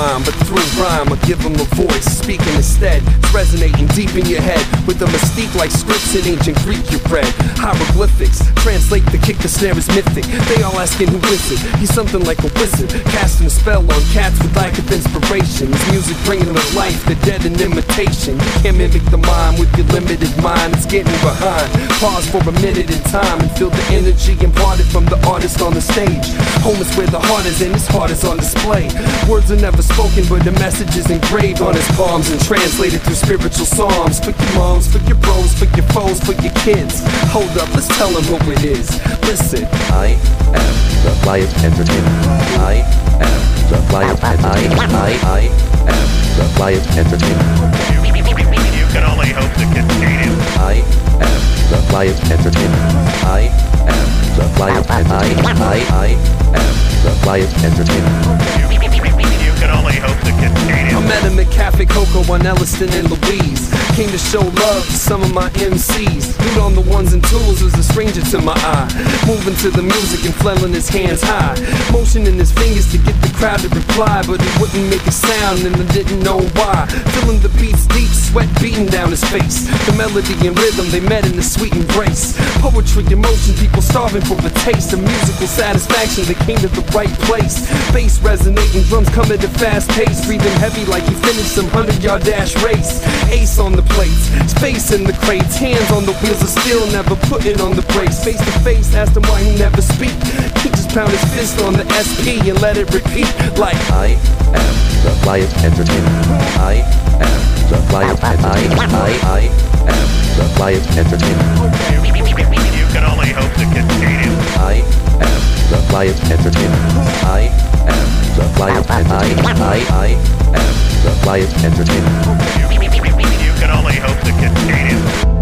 but give them a voice. Speaking instead, it's resonating deep in your head with a mystique like scripts in ancient Greek you read. Hieroglyphics translate the kick, the snare is mythic. They all asking who is it? He's something like a wizard, casting a spell on cats with lack of inspiration. His music bringing to life the dead in imitation. You can't mimic the mind with your limited mind, it's getting behind. Pause for a minute in time and feel the energy imparted from the artist on the stage. Home is where the heart is and his heart is on display. Words are never spoken, but the message is engraved on his palms and translated through spiritual psalms. For your moms, for your bros, for your foes, for your kids. Hold up, let's tell them who it is. Listen. I am the Flyers Entertainment. I am the Flyers Entertainment. I, I am the Flyers Entertainment. You can only hope to contain him. I am the Flyers Entertainment. I am the Flyers Entertainment. I, I am the Flyers Entertainment. Can only hope to contain him. I met him at Cafe Coco on Elliston and Louise. Came to show love to some of my MCs. Dude on the ones and twos was a stranger to my eye. Moving to the music and flailing his hands high. Motioning his fingers to get crowd to reply, but he wouldn't make a sound and I didn't know why. Feeling the beats deep, sweat beating down his face. The melody and rhythm they met in a sweet embrace. Poetry, emotion, people starving for a taste of musical satisfaction. They came to the right place. Bass resonating, drums come at a fast pace. Breathing heavy like he finished some hundred yard dash race. Ace on the plates, space in the crates, hands on the wheels of steel, never putting on the brakes. Face to face, asked him why he never speak. He pound his fist on the SP and let it repeat like I am the Flyers Entertainment. I am the Flyers Entertainment. I, I am the Flyers Entertainment. You can only hope to contain him. I am the Flyers Entertainment. I am the Flyers Entertainment. I, I am the Flyers Entertainment. You can only hope to contain him.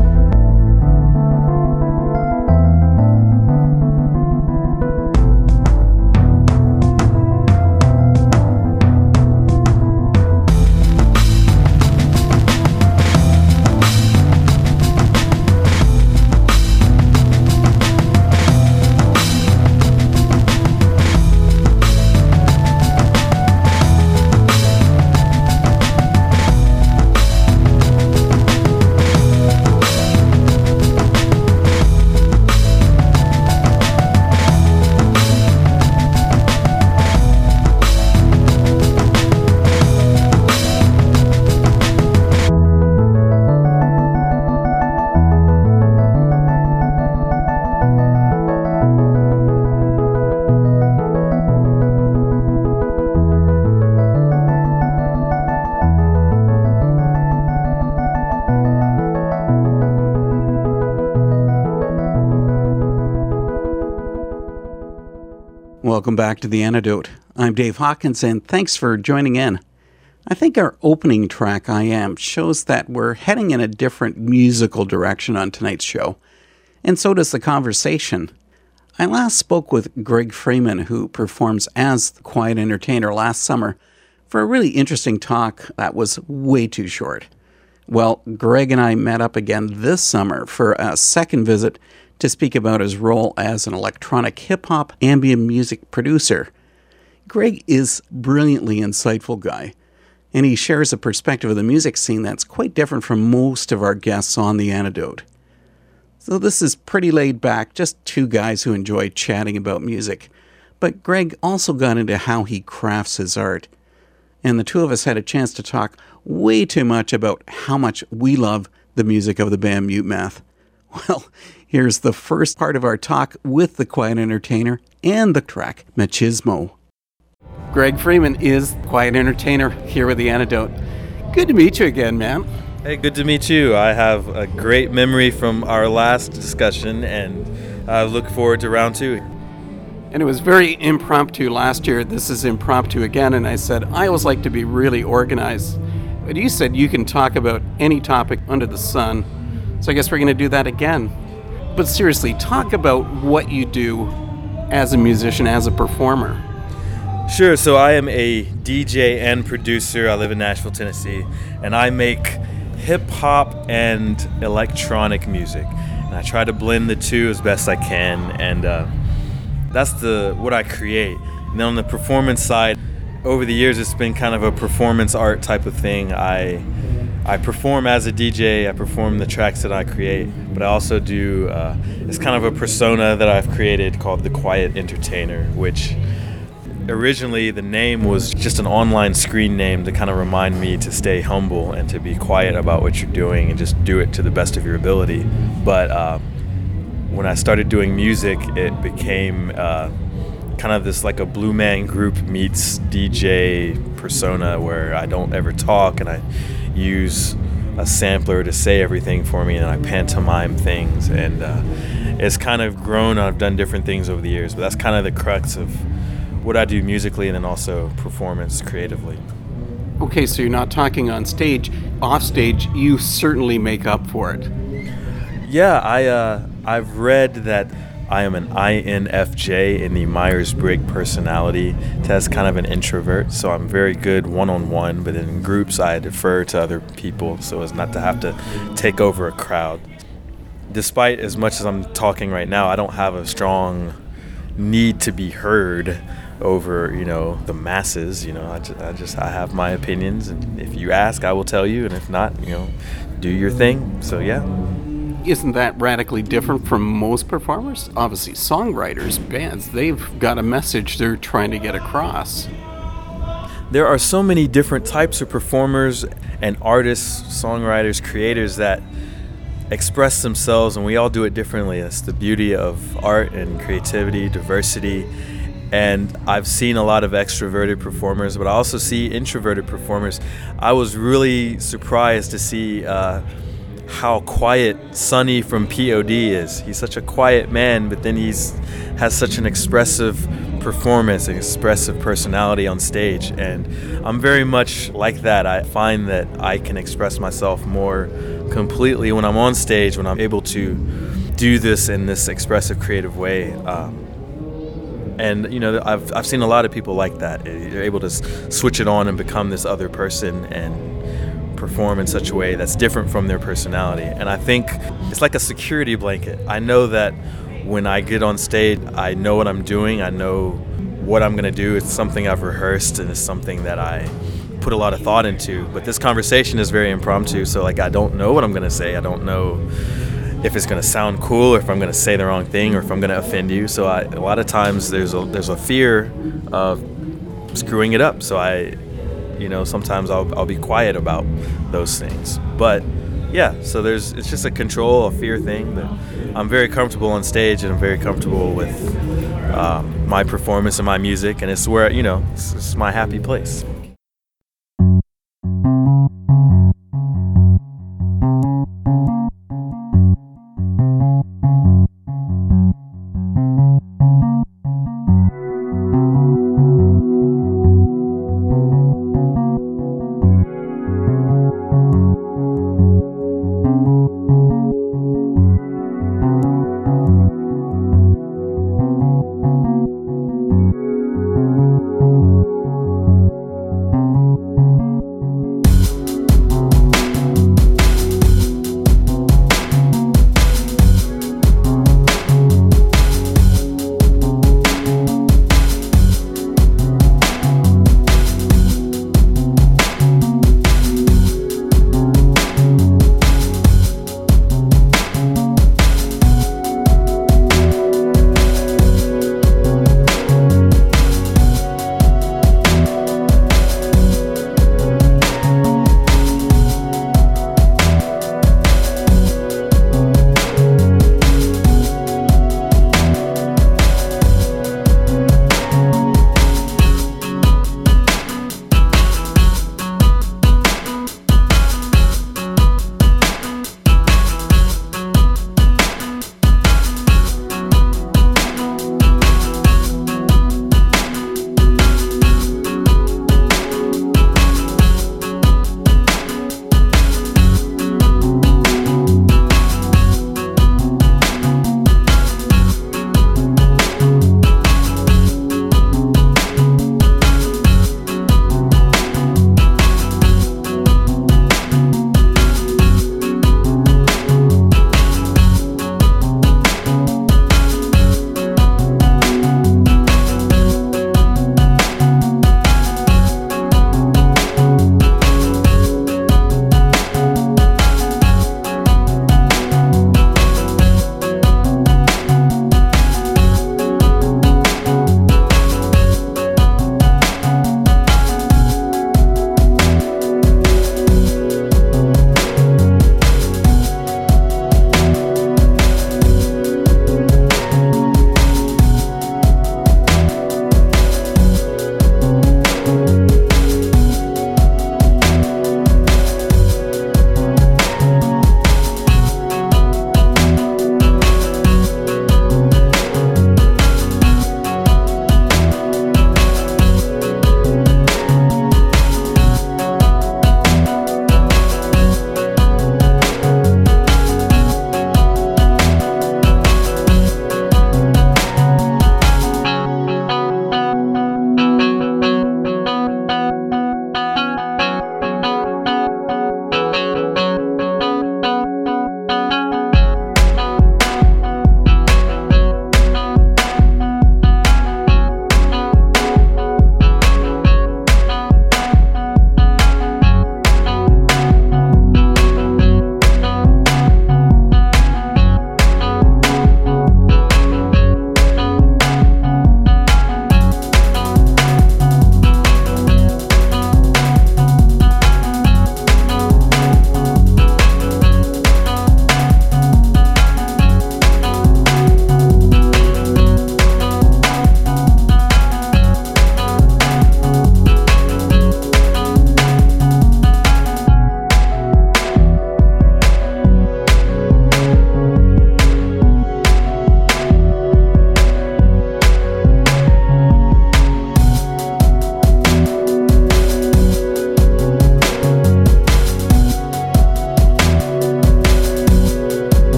Welcome back to The Antidote. I'm Dave Hawkins, and thanks for joining in. I think our opening track, I Am, shows that we're heading in a different musical direction on tonight's show, and so does the conversation. I last spoke with Greg Freeman, who performs as the Quiet Entertainer last summer, for a really interesting talk that was way too short. Well, Greg and I met up again this summer for a second visit to speak about his role as an electronic hip hop ambient music producer. Greg is a brilliantly insightful guy, and he shares a perspective of the music scene that's quite different from most of our guests on The Antidote. So this is pretty laid back, just two guys who enjoy chatting about music. But Greg also got into how he crafts his art. And the two of us had a chance to talk way too much about how much we love the music of the band Mute Math. Well, here's the first part of our talk with the Quiet Entertainer and the track Machismo. Greg Freeman is Quiet Entertainer here with The Antidote. Good to meet you again, man. Hey, good to meet you. I have a great memory from our last discussion and I look forward to round two. And it was very impromptu last year. This is impromptu again. And I said, I always like to be really organized. But you said you can talk about any topic under the sun. So I guess we're going to do that again. But seriously, talk about what you do as a musician, as a performer. Sure. So I am a DJ and producer. I live in Nashville, Tennessee, and I make hip hop and electronic music. And I try to blend the two as best I can. And uh, that's the what I create. And then on the performance side, over the years, it's been kind of a performance art type of thing. I I perform as a DJ. I perform the tracks that I create, but I also do. Uh, it's kind of a persona that I've created called the Quiet Entertainer, which originally the name was just an online screen name to kind of remind me to stay humble and to be quiet about what you're doing and just do it to the best of your ability. But uh, when I started doing music, it became uh, kind of this like a Blue Man Group meets DJ persona where I don't ever talk and I use a sampler to say everything for me and I pantomime things and uh, it's kind of grown. I've done different things over the years, but that's kind of the crux of what I do musically and then also performance creatively. Okay, so you're not talking on stage. Off stage, you certainly make up for it. Yeah, I uh, I've read that I am an INFJ in the Myers Briggs personality test, kind of an introvert. So I'm very good one on one, but in groups, I defer to other people so as not to have to take over a crowd. Despite as much as I'm talking right now, I don't have a strong need to be heard over you know the masses you know I just, I just i have my opinions and if you ask i will tell you and if not you know do your thing so yeah isn't that radically different from most performers? Obviously, songwriters, bands, they've got a message they're trying to get across. There are so many different types of performers and artists, songwriters, creators that express themselves, and we all do it differently. That's the beauty of art and creativity, diversity. And I've seen a lot of extroverted performers, but I also see introverted performers. I was really surprised to see. Uh, how quiet Sonny from POD is. He's such a quiet man, but then he's has such an expressive performance, an expressive personality on stage, and I'm very much like that. I find that I can express myself more completely when I'm on stage, when I'm able to do this in this expressive, creative way. Um, and you know, I've I've seen a lot of people like that. They're able to switch it on and become this other person and perform in such a way that's different from their personality. And I think it's like a security blanket. I know that when I get on stage, I know what I'm doing, I know what I'm going to do. It's something I've rehearsed and it's something that I put a lot of thought into. But this conversation is very impromptu, so like I don't know what I'm going to say. I don't know if it's going to sound cool or if I'm going to say the wrong thing or if I'm going to offend you. So I, a lot of times there's a there's a fear of screwing it up. So I you know sometimes I'll, I'll be quiet about those things. But yeah so there's it's just a control a fear thing but i'm very comfortable on stage and i'm very comfortable with um, my performance and my music and it's where you know it's, it's my happy place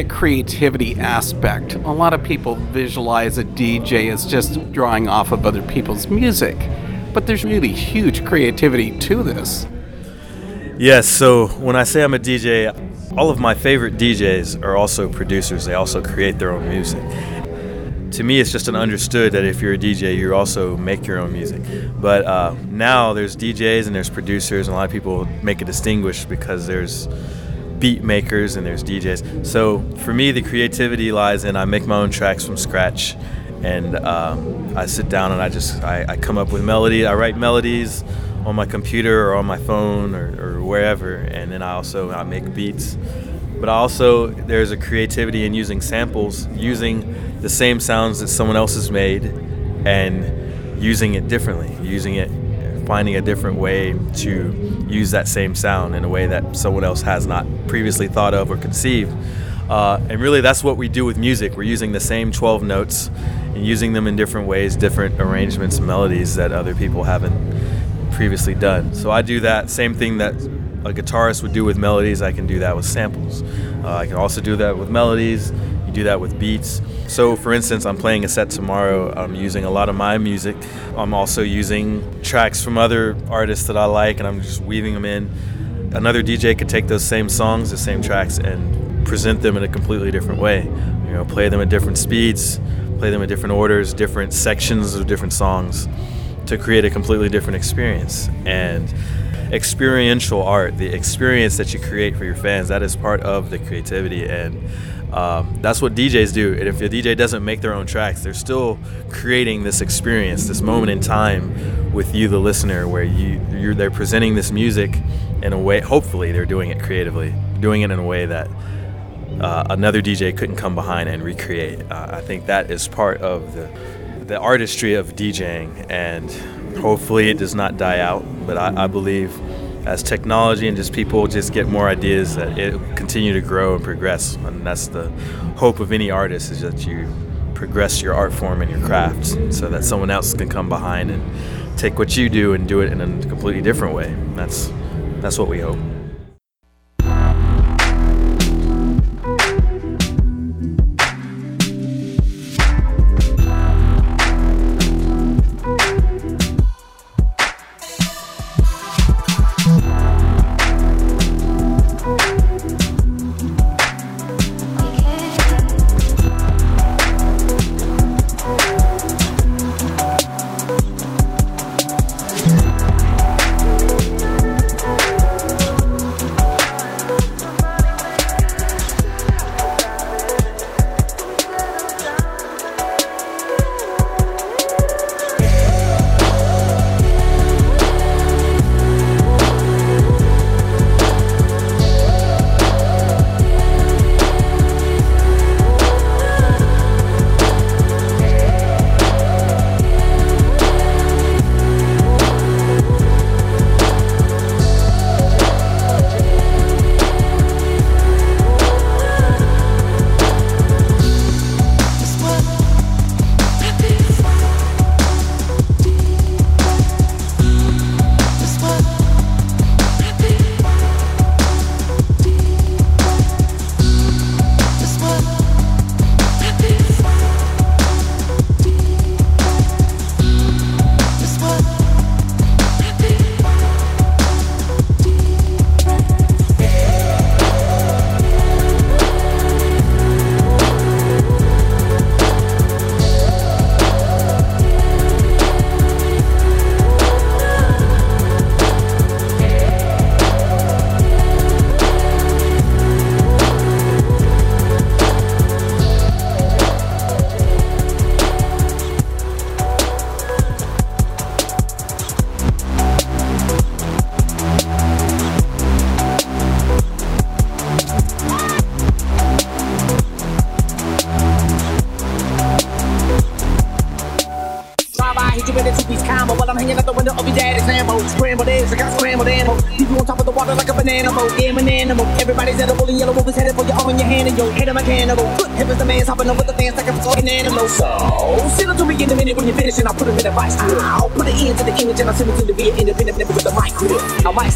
that creativity aspect? A lot of people visualize a DJ as just drawing off of other people's music, but there's really huge creativity to this. Yes, so when I say I'm a DJ, all of my favorite DJs are also producers. They also create their own music. To me, it's just an understood that if you're a DJ, you also make your own music. But uh, now there's DJs and there's producers, and a lot of people make a distinguish because there's beat makers and there's DJs. So for me, the creativity lies in I make my own tracks from scratch, and um, I sit down and I just I, I come up with melody. I write melodies on my computer or on my phone or, or wherever, and then I also I make beats. But also there's a creativity in using samples, using the same sounds that someone else has made, and using it differently, using it, finding a different way to use that same sound in a way that someone else has not previously thought of or conceived. Uh, and really, that's what we do with music. We're using the same 12 notes and using them in different ways, different arrangements, melodies that other people haven't previously done. So I do that same thing that a guitarist would do with melodies. I can do that with samples. Uh, I can also do that with melodies. You do that with beats. So, for instance, I'm playing a set tomorrow. I'm using a lot of my music. I'm also using tracks from other artists that I like, and I'm just weaving them in. Another DJ could take those same songs, the same tracks, and present them in a completely different way. You know, play them at different speeds, play them in different orders, different sections of different songs to create a completely different experience. And experiential art, the experience that you create for your fans, that is part of the creativity. And um, that's what DJs do. And if a DJ doesn't make their own tracks, they're still creating this experience, this moment in time with you, the listener, where you you're they're presenting this music in a way. Hopefully, they're doing it creatively, doing it in a way that uh, another DJ couldn't come behind and recreate. Uh, I think that is part of the the artistry of DJing, and hopefully it does not die out. But I, I believe as technology and just people just get more ideas that it continue to grow and progress. And that's the hope of any artist is that you progress your art form and your craft so that someone else can come behind and take what you do and do it in a completely different way. That's that's what we hope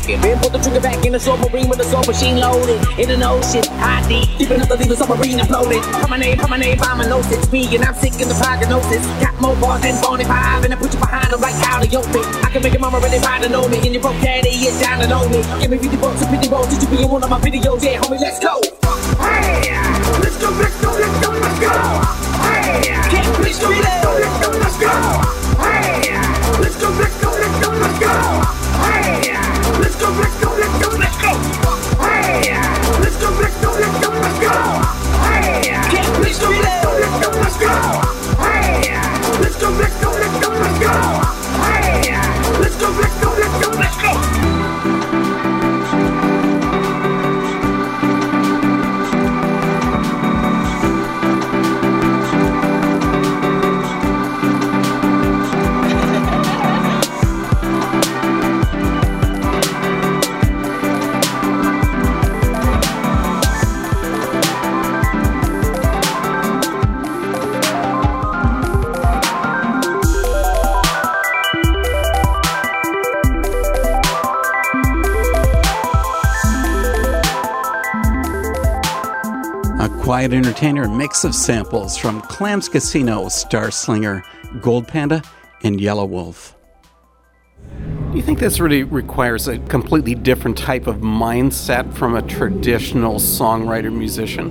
Skip put the trigger back in the submarine with the soul machine loaded. In an ocean, high deep, deep enough to leave the submarine imploded. Come my name, come my name, I'm a gnosis. Me and I'm sick in the prognosis. Got more bars than 45 and I put you behind them like out of your feet. I can make your mama really proud to know me and your broke daddy is down to know me. Give me 50 bucks and 50 bucks, did you be in one of my videos? Yeah, homie, let's go. Hey, let's go, let's go, let's go. A quiet entertainer mix of samples from Clams Casino, Star Slinger, Gold Panda, and Yellow Wolf. Do you think this really requires a completely different type of mindset from a traditional songwriter musician?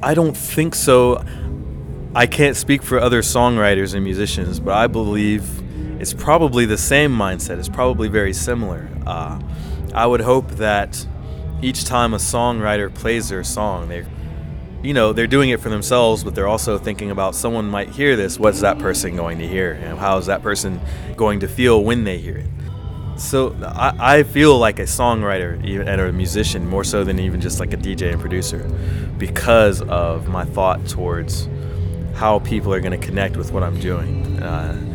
I don't think so. I can't speak for other songwriters and musicians, but I believe it's probably the same mindset. It's probably very similar. Uh, I would hope that each time a songwriter plays their song, they, you know, they're doing it for themselves, but they're also thinking about someone might hear this. What's that person going to hear? And how is that person going to feel when they hear it? So I, I feel like a songwriter and a musician more so than even just like a DJ and producer because of my thought towards how people are going to connect with what I'm doing. Uh,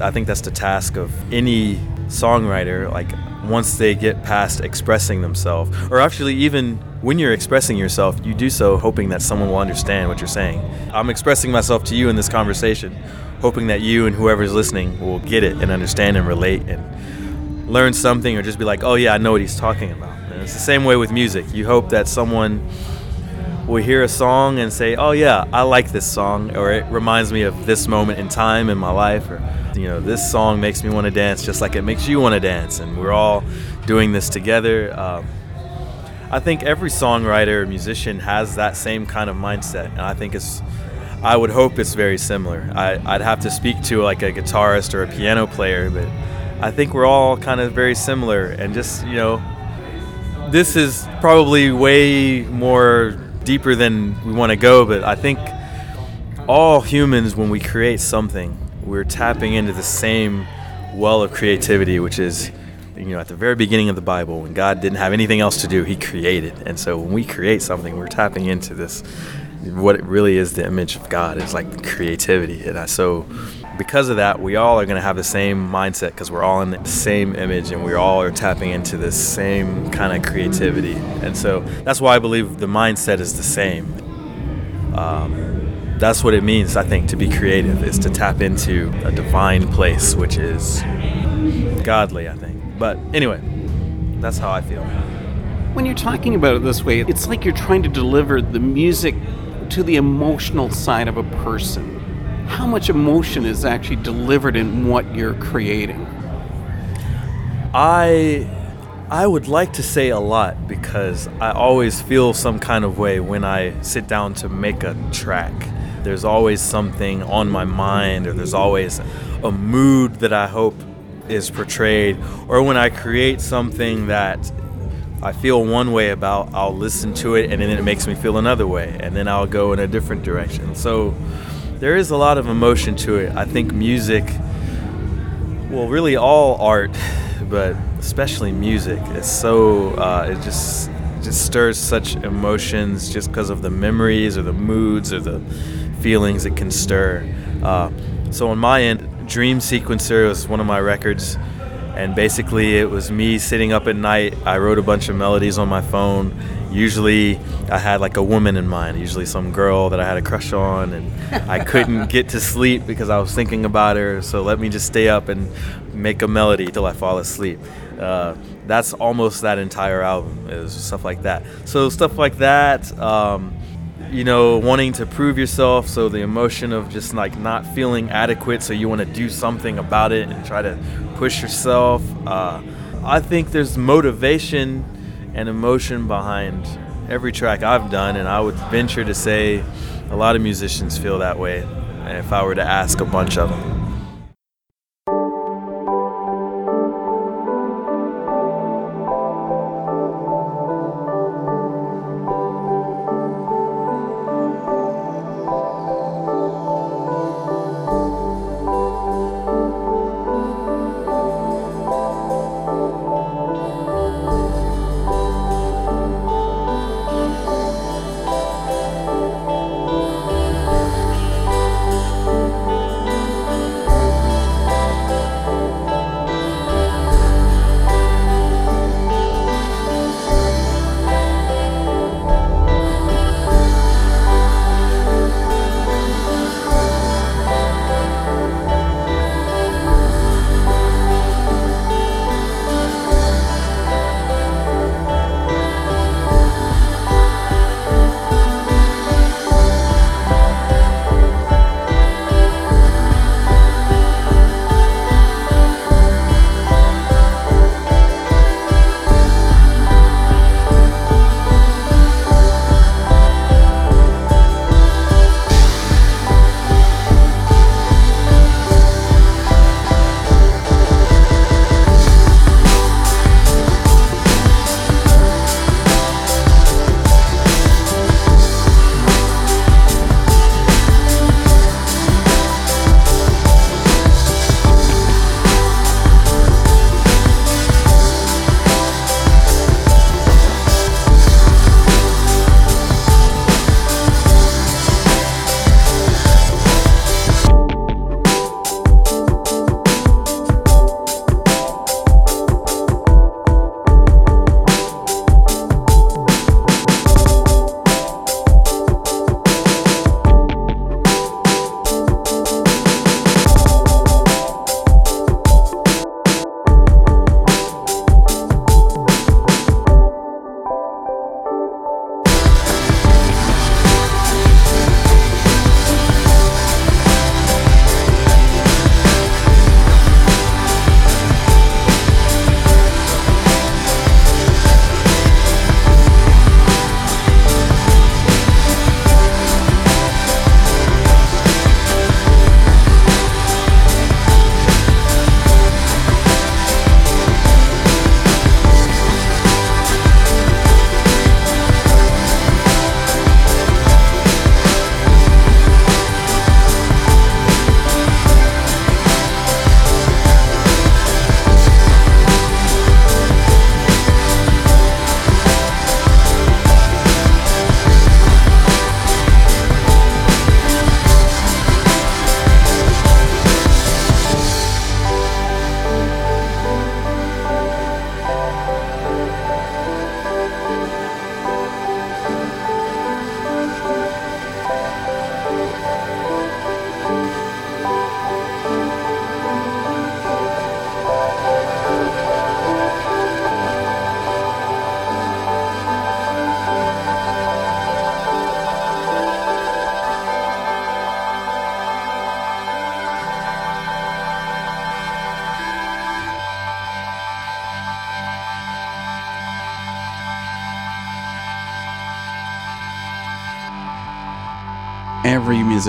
I think that's the task of any songwriter. Like once they get past expressing themselves, or actually even when you're expressing yourself, you do so hoping that someone will understand what you're saying. I'm expressing myself to you in this conversation, hoping that you and whoever's listening will get it and understand and relate and learn something, or just be like, "Oh yeah, I know what he's talking about." And it's the same way with music. You hope that someone will hear a song and say, "Oh yeah, I like this song," or it reminds me of this moment in time in my life, or you know, this song makes me want to dance just like it makes you want to dance, and we're all doing this together. Um, I think every songwriter or musician has that same kind of mindset, and I think it's. I would hope it's very similar. I, I'd have to speak to like a guitarist or a piano player, but I think we're all kind of very similar, and just you know, this is probably way more deeper than we want to go, but I think all humans, when we create something, we're tapping into the same well of creativity, which is, you know, at the very beginning of the Bible, when God didn't have anything else to do, He created. And so when we create something, we're tapping into this, what it really is the image of God is like creativity. And I, so because of that, we all are going to have the same mindset because we're all in the same image and we all are tapping into this same kind of creativity. And so that's why I believe the mindset is the same. Um, that's what it means, I think, to be creative, is to tap into a divine place, which is godly, I think. But anyway, that's how I feel. When you're talking about it this way, it's like you're trying to deliver the music to the emotional side of a person. How much emotion is actually delivered in what you're creating? I I would like to say a lot because I always feel some kind of way when I sit down to make a track. There's always something on my mind or there's always a mood that I hope is portrayed or when I create something that I feel one way about, I'll listen to it and then it makes me feel another way and then I'll go in a different direction. So there is a lot of emotion to it. I think music well, really all art, but especially music, is so uh, it just just stirs such emotions just because of the memories or the moods or the feelings it can stir. Uh, so on my end, Dream Sequencer was one of my records, and basically it was me sitting up at night. I wrote a bunch of melodies on my phone. Usually I had like a woman in mind, usually some girl that I had a crush on, and I couldn't get to sleep because I was thinking about her. So let me just stay up and make a melody till I fall asleep. Uh, that's almost that entire album is stuff like that. So stuff like that. Um, you know, wanting to prove yourself. So the emotion of just like not feeling adequate. So you want to do something about it and try to push yourself. Uh, I think there's motivation and emotion behind every track I've done, and I would venture to say a lot of musicians feel that way. And If I were to ask a bunch of them.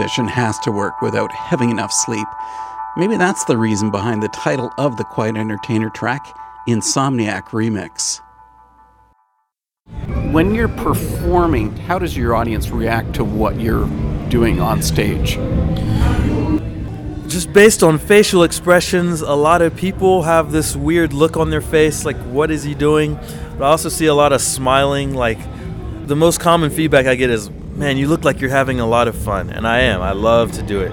Musician has to work without having enough sleep. Maybe that's the reason behind the title of the Quiet Entertainer track, Insomniac Remix. When you're performing, how does your audience react to what you're doing on stage? Just based on facial expressions, a lot of people have this weird look on their face, like, what is he doing? But I also see a lot of smiling. Like, the most common feedback I get is, man, you look like you're having a lot of fun. And I am. I love to do it.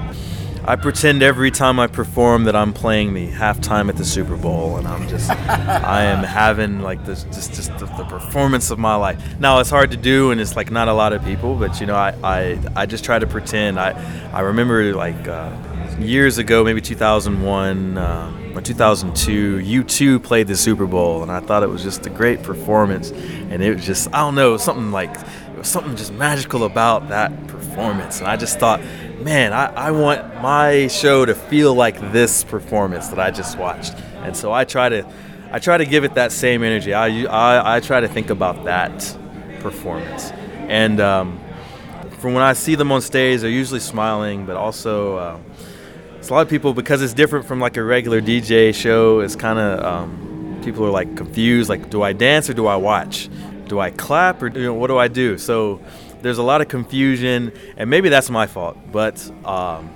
I pretend every time I perform that I'm playing the halftime at the Super Bowl, and I'm just, I am having like this, just, just the, the performance of my life. Now it's hard to do, and it's like not a lot of people, but you know, I, I, I just try to pretend. I, I remember like uh, years ago, maybe 2001 um, or 2002, U2 played the Super Bowl, and I thought it was just a great performance, and it was just, I don't know, something like, it was something just magical about that performance, and I just thought man, I, I want my show to feel like this performance that I just watched. And so I try to I try to give it that same energy. I, I, I try to think about that performance. And um, from when I see them on stage, they're usually smiling, but also uh, it's a lot of people because it's different from like a regular DJ show. It's kind of um, people are like confused. Like, do I dance or do I watch? Do I clap or you know, what do I do? So there's a lot of confusion, and maybe that's my fault, but um,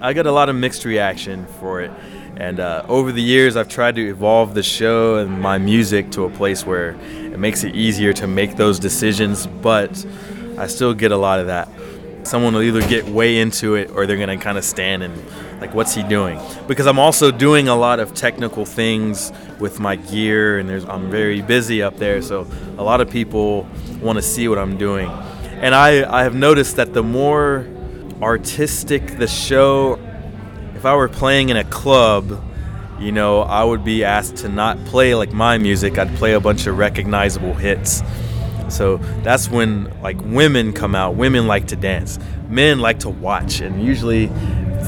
I get a lot of mixed reaction for it. And uh, over the years, I've tried to evolve the show and my music to a place where it makes it easier to make those decisions, but I still get a lot of that. Someone will either get way into it or they're to kind of stand and, like, what's he doing? Because I'm also doing a lot of technical things with my gear, and there's, I'm very busy up there, so a lot of people want to see what I'm doing. And I, I have noticed that the more artistic the show, if I were playing in a club, you know, I would be asked to not play like my music. I'd play a bunch of recognizable hits. So that's when like women come out. Women like to dance. Men like to watch. And usually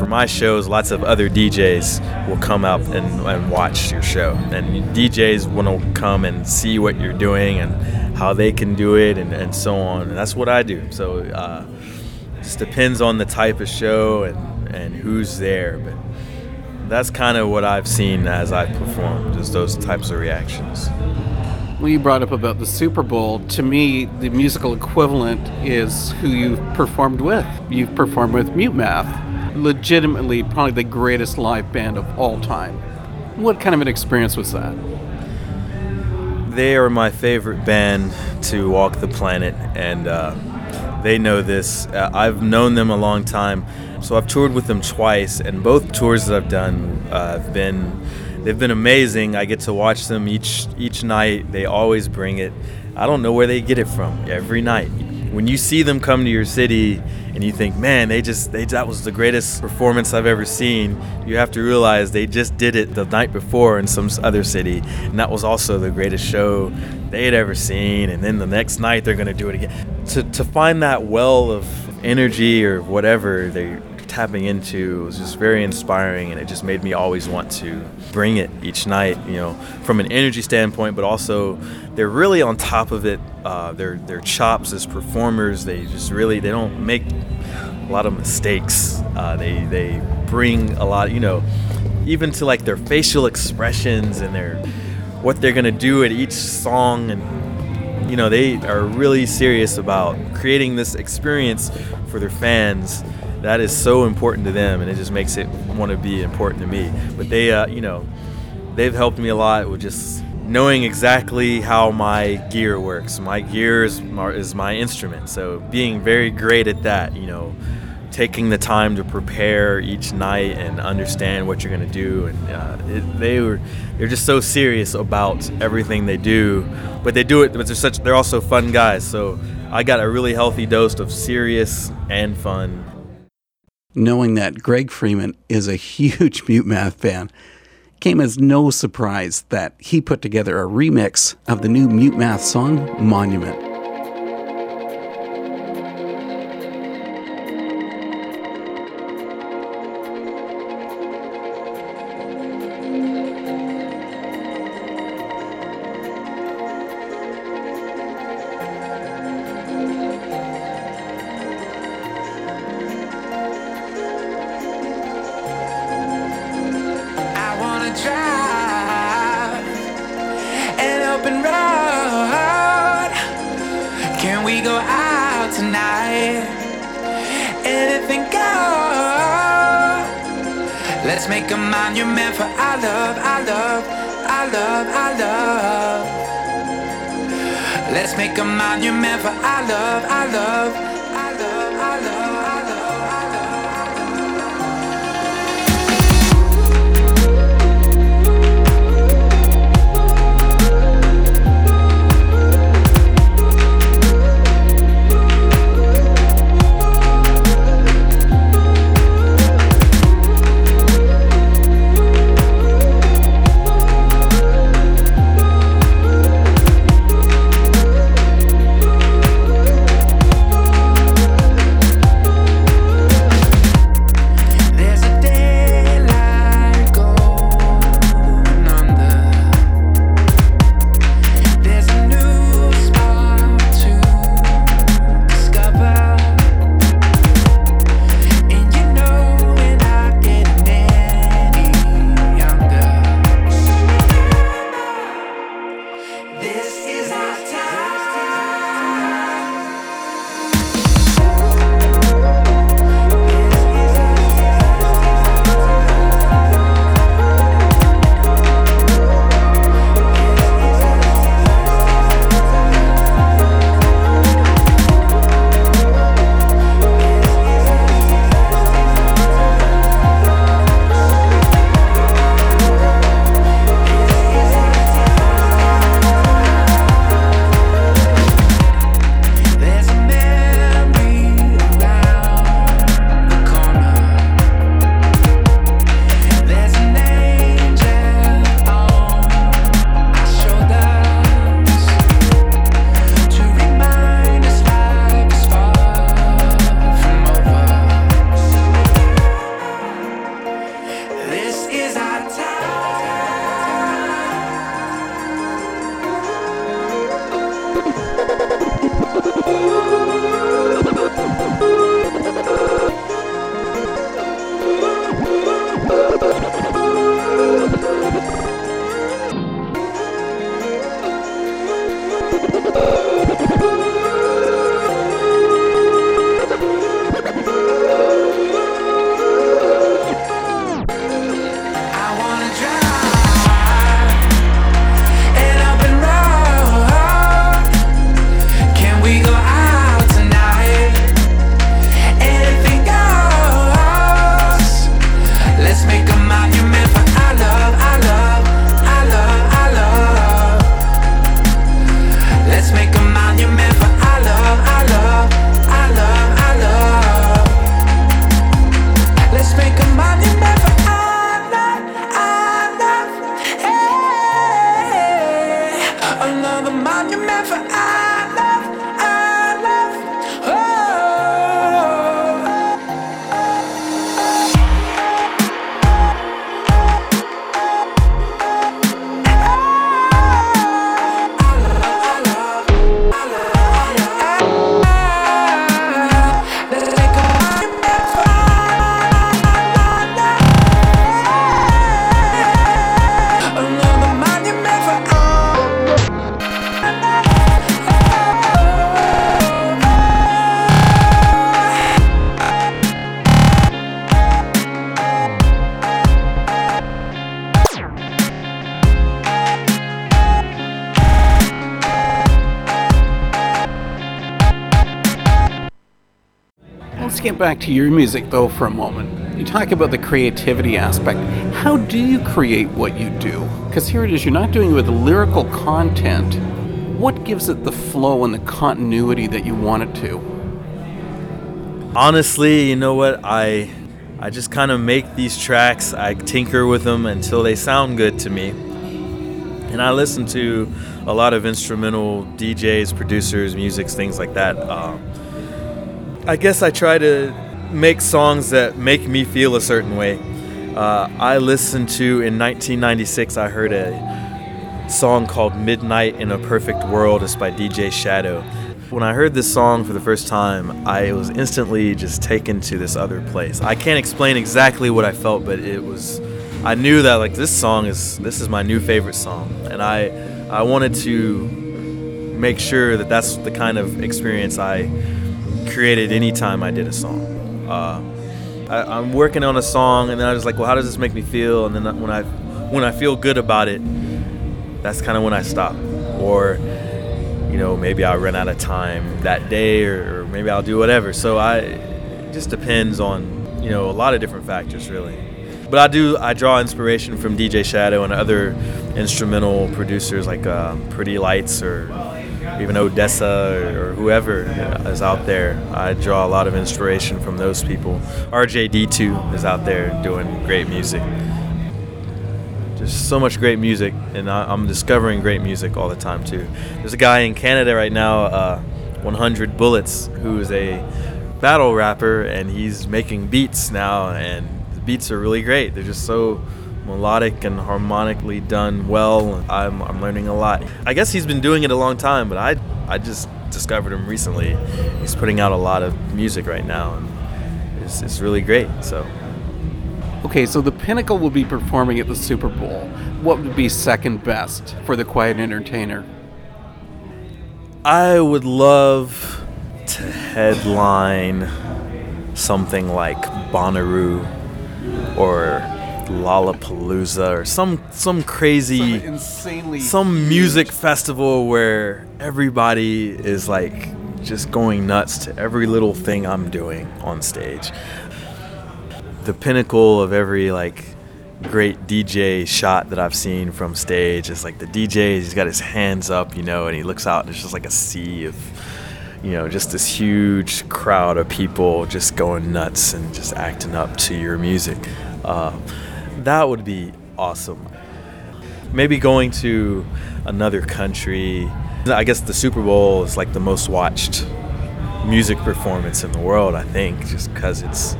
for my shows, lots of other DJs will come out and, and watch your show. And DJs want to come and see what you're doing and how they can do it and, and so on. And that's what I do. So uh, it just depends on the type of show and, and who's there. But that's kind of what I've seen as I perform, just those types of reactions. Well, you brought up about the Super Bowl. To me, the musical equivalent is who you've performed with. You've performed with Mute Math, legitimately probably the greatest live band of all time. What kind of an experience was that? they are my favorite band to walk the planet, and uh, they know this. Uh, I've known them a long time, so I've toured with them twice, and both tours that I've done uh, have been they've been amazing. I get to watch them each each night. They always bring it. I don't know where they get it from every night when you see them come to your city and you think, man, they just they that was the greatest performance I've ever seen. You have to realize they just did it the night before in some other city, and that was also the greatest show they had ever seen. And then the next night they're gonna do it again. To to find that well of energy or whatever they tapping into was just very inspiring and it just made me always want to bring it each night you know from an energy standpoint but also they're really on top of it. Uh, their their chops as performers. They just really they don't make a lot of mistakes. Uh, they they bring a lot you know even to like their facial expressions and their what they're gonna do at each song and you know they are really serious about creating this experience for their fans that is so important to them, and it just makes it want to be important to me. But they, uh, you know, they've helped me a lot with just knowing exactly how my gear works. My gear is, is my instrument, so being very great at that, you know, taking the time to prepare each night and understand what you're going to do and uh, it, they were they're just so serious about everything they do but they do it but they're such they're also fun guys so i got a really healthy dose of serious and fun knowing that Greg Freeman is a huge Mute Math fan, came as no surprise that he put together a remix of the new Mute Math song, Monument. Back to your music though for a moment. You talk about the creativity aspect. How do you create what you do? Because here it is, you're not doing it with lyrical content. What gives it the flow and the continuity that you want it to? Honestly, you know what? I I just kind of make these tracks. I tinker with them until they sound good to me. And I listen to a lot of instrumental DJs, producers, music, things like that. Um, I guess I try to make songs that make me feel a certain way. Uh, I listened to in 1996. I heard a song called "Midnight in a Perfect World." It's by DJ Shadow. When I heard this song for the first time, I was instantly just taken to this other place. I can't explain exactly what I felt, but it was. I knew that like this song is this is my new favorite song, and I I wanted to make sure that that's the kind of experience I created anytime I did a song. Uh, I, I'm working on a song, and then I was like, well, how does this make me feel? And then when I when I feel good about it, that's kind of when I stop. Or you know, maybe I'll run out of time that day, or, maybe I'll do whatever. So I, it just depends on you know a lot of different factors really. But I do I draw inspiration from DJ Shadow and other instrumental producers like um, Pretty Lights or even ODESZA or, whoever is out there. I draw a lot of inspiration from those people. RJD2 is out there doing great music. There's so much great music, and I, I'm discovering great music all the time too. There's a guy in Canada right now, uh, 100 Bullets, who is a battle rapper, and he's making beats now, and the beats are really great. They're just so melodic and harmonically done well. I'm, I'm learning a lot. I guess he's been doing it a long time, but I I just discovered him recently. He's putting out a lot of music right now, and it's, it's really great. So. Okay, so the Pinnacle will be performing at the Super Bowl. What would be second best for the Quiet Entertainer? I would love to headline something like Bonnaroo or Lollapalooza or some some crazy Some insanely some music festival where everybody is like just going nuts to every little thing I'm doing on stage. The pinnacle of every like great DJ shot that I've seen from stage is like the DJ, he's got his hands up, you know, and he looks out and it's just like a sea of you know, just this huge crowd of people just going nuts and just acting up to your music. Uh, that would be awesome. Maybe going to another country. I guess the Super Bowl is like the most watched music performance in the world, I think, just because it's,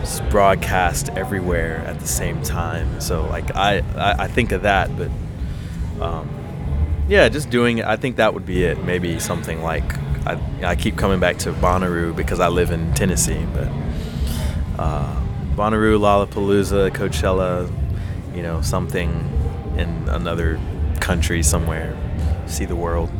it's broadcast everywhere at the same time. So, like, I, I, I think of that, but um, yeah, just doing it. I think that would be it. Maybe something like I, I keep coming back to Bonnaroo because I live in Tennessee, but uh, Bonnaroo, Lollapalooza, Coachella, you know, something in another country somewhere, see the world.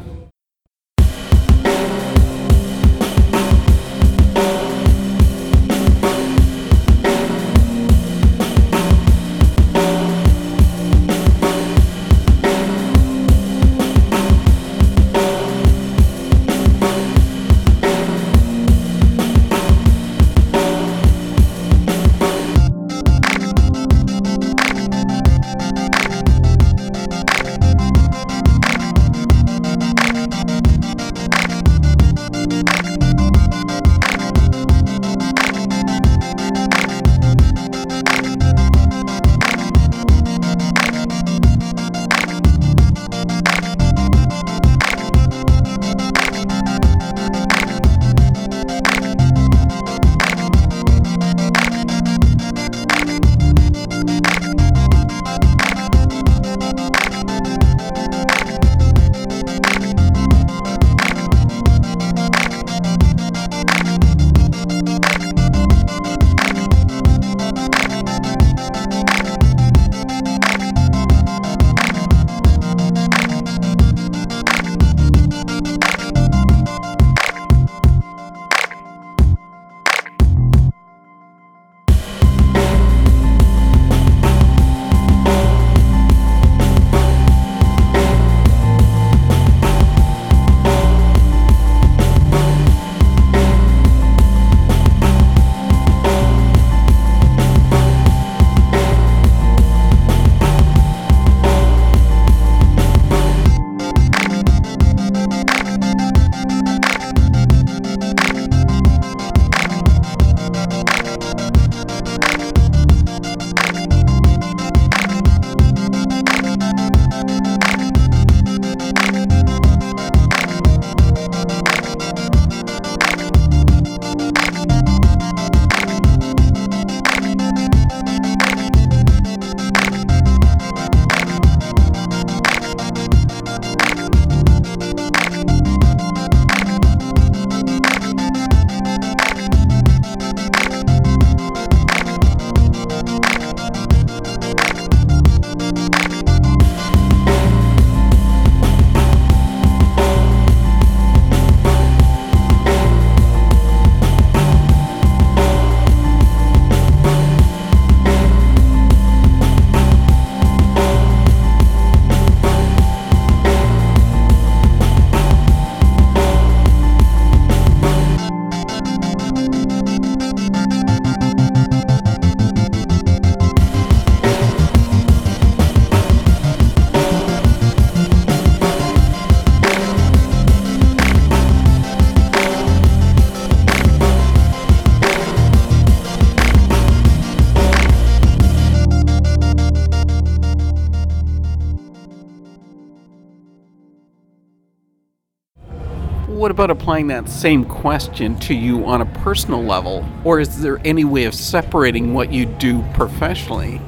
Applying that same question to you on a personal level? Or is there any way of separating what you do professionally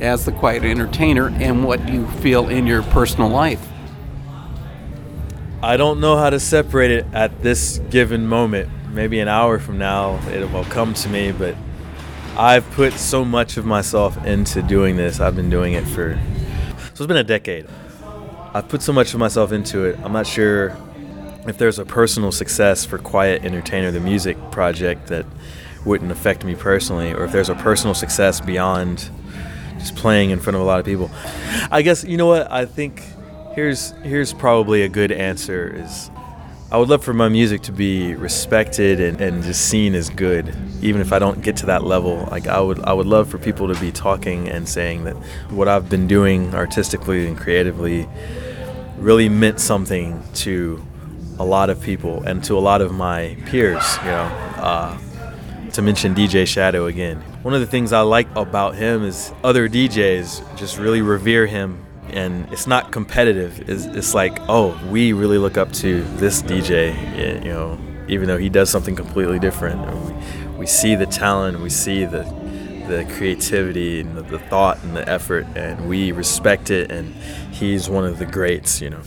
as the quiet entertainer and what you feel in your personal life? I don't know how to separate it at this given moment. Maybe an hour from now it will come to me, but I've put so much of myself into doing this. I've been doing it for so it's been a decade. I've put so much of myself into it. I'm not sure if there's a personal success for Quiet Entertainer, the music project that wouldn't affect me personally, or if there's a personal success beyond just playing in front of a lot of people. I guess you know what I think. Here's here's probably a good answer. Is I would love for my music to be respected and, and just seen as good, even if I don't get to that level. Like I would I would love for people to be talking and saying that what I've been doing artistically and creatively really meant something to a lot of people and to a lot of my peers. You know. Uh, to mention DJ Shadow again. One of the things I like about him is other DJs just really revere him and it's not competitive. It's, it's like, oh, we really look up to this DJ, you know, even though he does something completely different. We, we see the talent, we see the the creativity and the, the thought and the effort, and we respect it. And he's one of the greats, you know.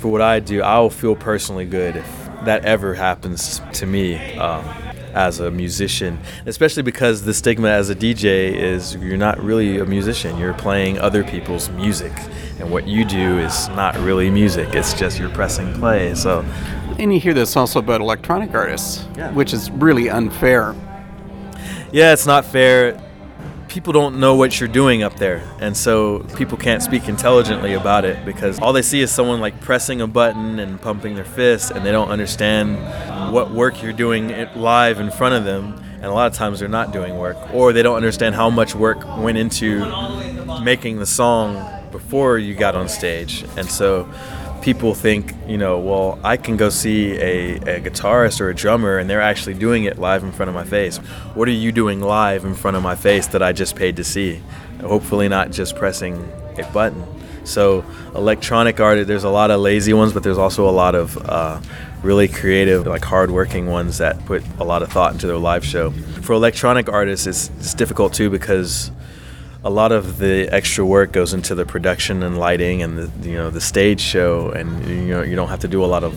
For what I do, I'll feel personally good if that ever happens to me. Um, as a musician, especially because the stigma as a DJ is you're not really a musician. You're playing other people's music, and what you do is not really music. It's just you're pressing play. So, and you hear this also about electronic artists, Yeah. which is really unfair. yeah, it's not fair. People don't know what you're doing up there, and so people can't speak intelligently about it because all they see is someone like pressing a button and pumping their fist, and they don't understand what work you're doing live in front of them. And a lot of times they're not doing work, or they don't understand how much work went into making the song before you got on stage. And so people think, you know, well, I can go see a, a guitarist or a drummer and they're actually doing it live in front of my face. What are you doing live in front of my face that I just paid to see? Hopefully, not just pressing a button. So, electronic art, there's a lot of lazy ones, but there's also a lot of uh, really creative, like hardworking ones that put a lot of thought into their live show. For electronic artists, it's, it's difficult too because a lot of the extra work goes into the production and lighting and the you know the stage show and you know you don't have to do a lot of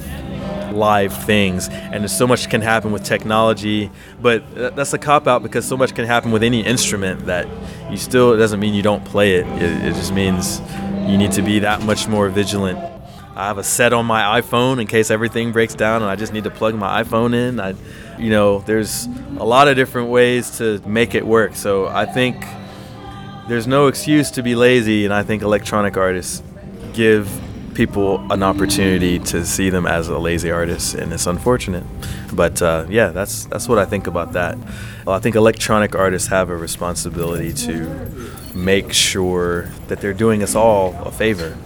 live things and there's so much can happen with technology but that's a cop out because so much can happen with any instrument that you still it doesn't mean you don't play it it, it just means you need to be that much more vigilant I have a set on my iPhone in case everything breaks down and I just need to plug my iPhone in. I, you know, there's a lot of different ways to make it work. So I think there's no excuse to be lazy, and I think electronic artists give people an opportunity to see them as a lazy artist, and it's unfortunate. But uh, yeah, that's that's what I think about that. Well, I think electronic artists have a responsibility to make sure that they're doing us all a favor.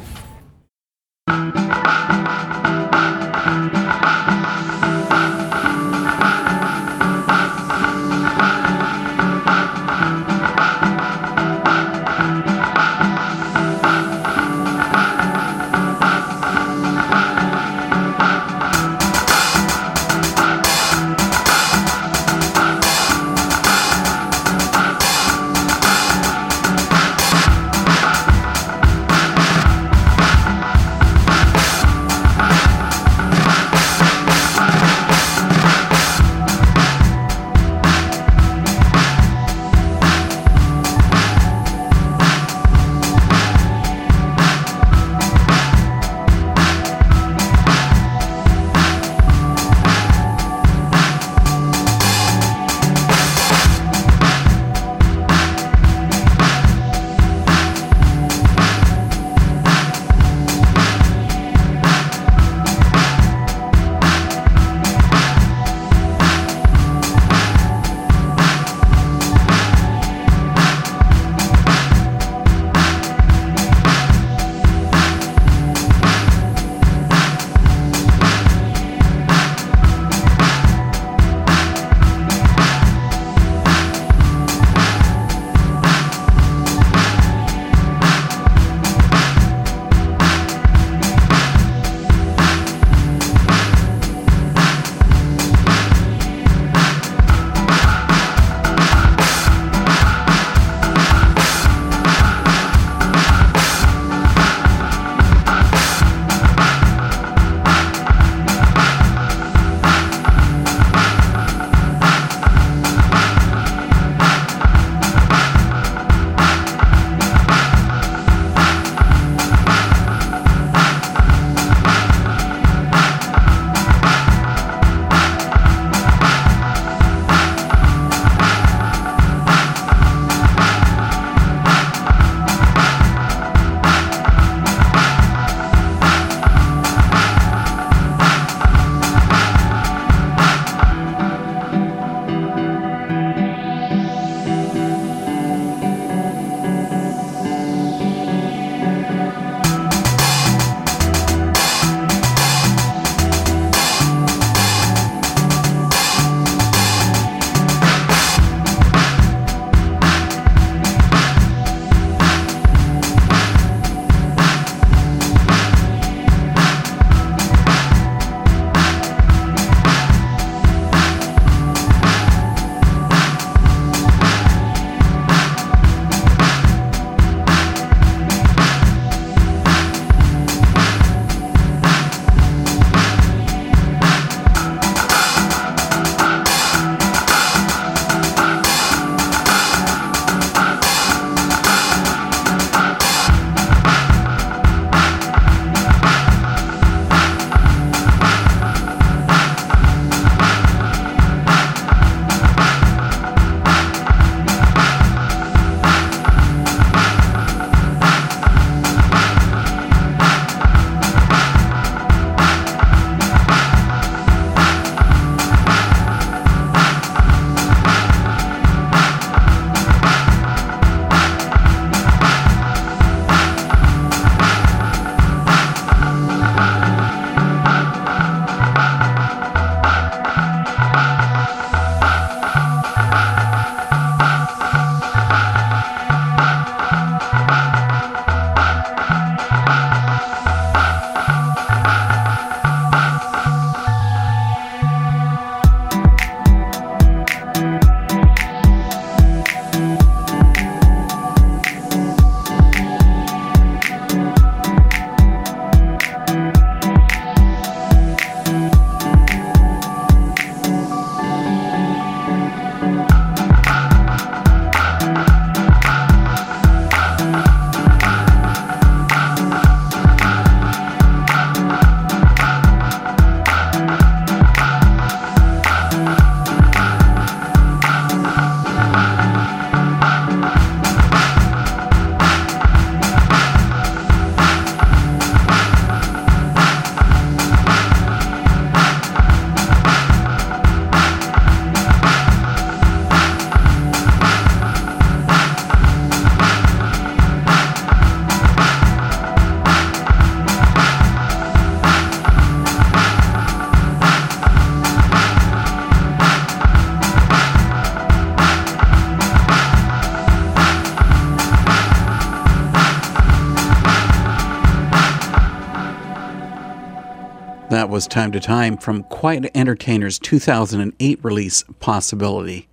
Was Time to Time from Quiet Entertainer's 2008 release, Possibility.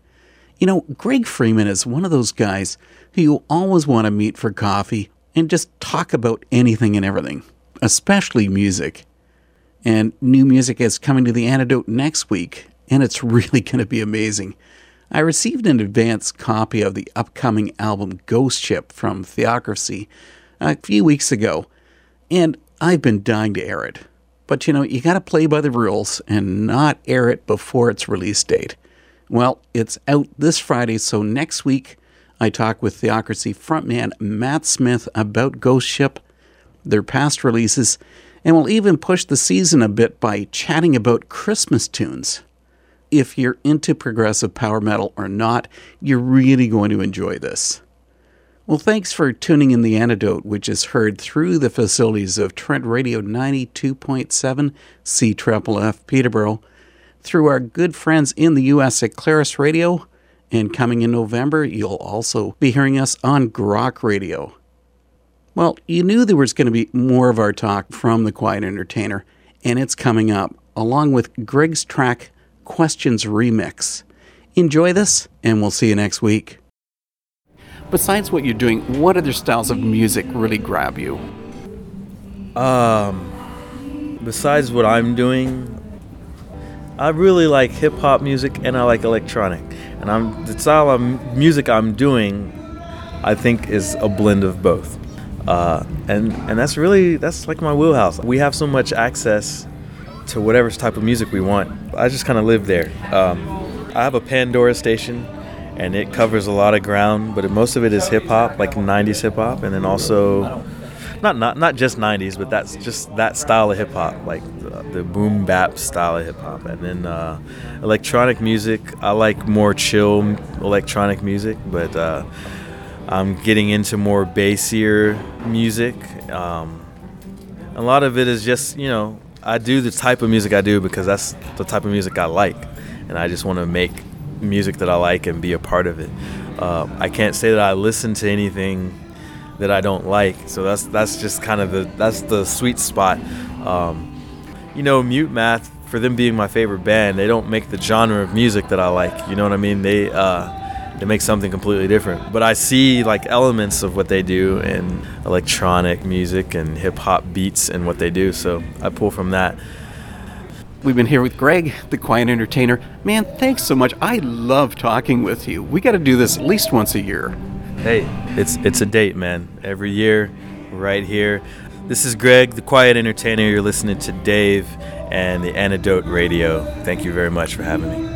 You know, Greg Freeman is one of those guys who you always want to meet for coffee and just talk about anything and everything, especially music. And new music is coming to the antidote next week, and it's really going to be amazing. I received an advance copy of the upcoming album Ghost Ship from Theocracy a few weeks ago, and I've been dying to air it. But you know, you got to play by the rules and not air it before its release date. Well, it's out this Friday, so next week I talk with Theocracy frontman Matt Smith about Ghost Ship, their past releases, and we'll even push the season a bit by chatting about Christmas tunes. If you're into progressive power metal or not, you're really going to enjoy this. Well, thanks for tuning in The Antidote, which is heard through the facilities of Trent Radio 92.7 C Triple F Peterborough, through our good friends in the U.S. at Claris Radio, and coming in November, you'll also be hearing us on Grok Radio. Well, you knew there was going to be more of our talk from the Quiet Entertainer, and it's coming up, along with Greg's track Questions Remix. Enjoy this, and we'll see you next week. Besides what you're doing, what other styles of music really grab you? Um, besides what I'm doing, I really like hip hop music and I like electronic. And I'm the style of music I'm doing, I think, is a blend of both. Uh, and and that's really that's like my wheelhouse. We have so much access to whatever type of music we want. I just kind of live there. Um, I have a Pandora station and it covers a lot of ground, but most of it is hip hop, like 90s hip hop, and then also not not not just 90s, but that's just that style of hip hop, like the, the, boom bap style of hip hop, and then uh, electronic music. I like more chill electronic music, but uh, I'm getting into more bassier music. Um, a lot of it is just you know I do the type of music I do because that's the type of music I like, and I just want to make music that I like and be a part of it. Uh, I can't say that I listen to anything that I don't like, so that's that's just kind of the that's the sweet spot. Um, you know, Mute Math for them being my favorite band, they don't make the genre of music that I like. You know what I mean? They uh, they make something completely different. But I see like elements of what they do in electronic music and hip hop beats and what they do, so I pull from that. We've been here with Greg, the Quiet Entertainer. Man, thanks so much. I love talking with you. We got to do this at least once a year. Hey, it's it's a date, man. Every year, right here. This is Greg, the Quiet Entertainer. You're listening to Dave and the Antidote Radio. Thank you very much for having me.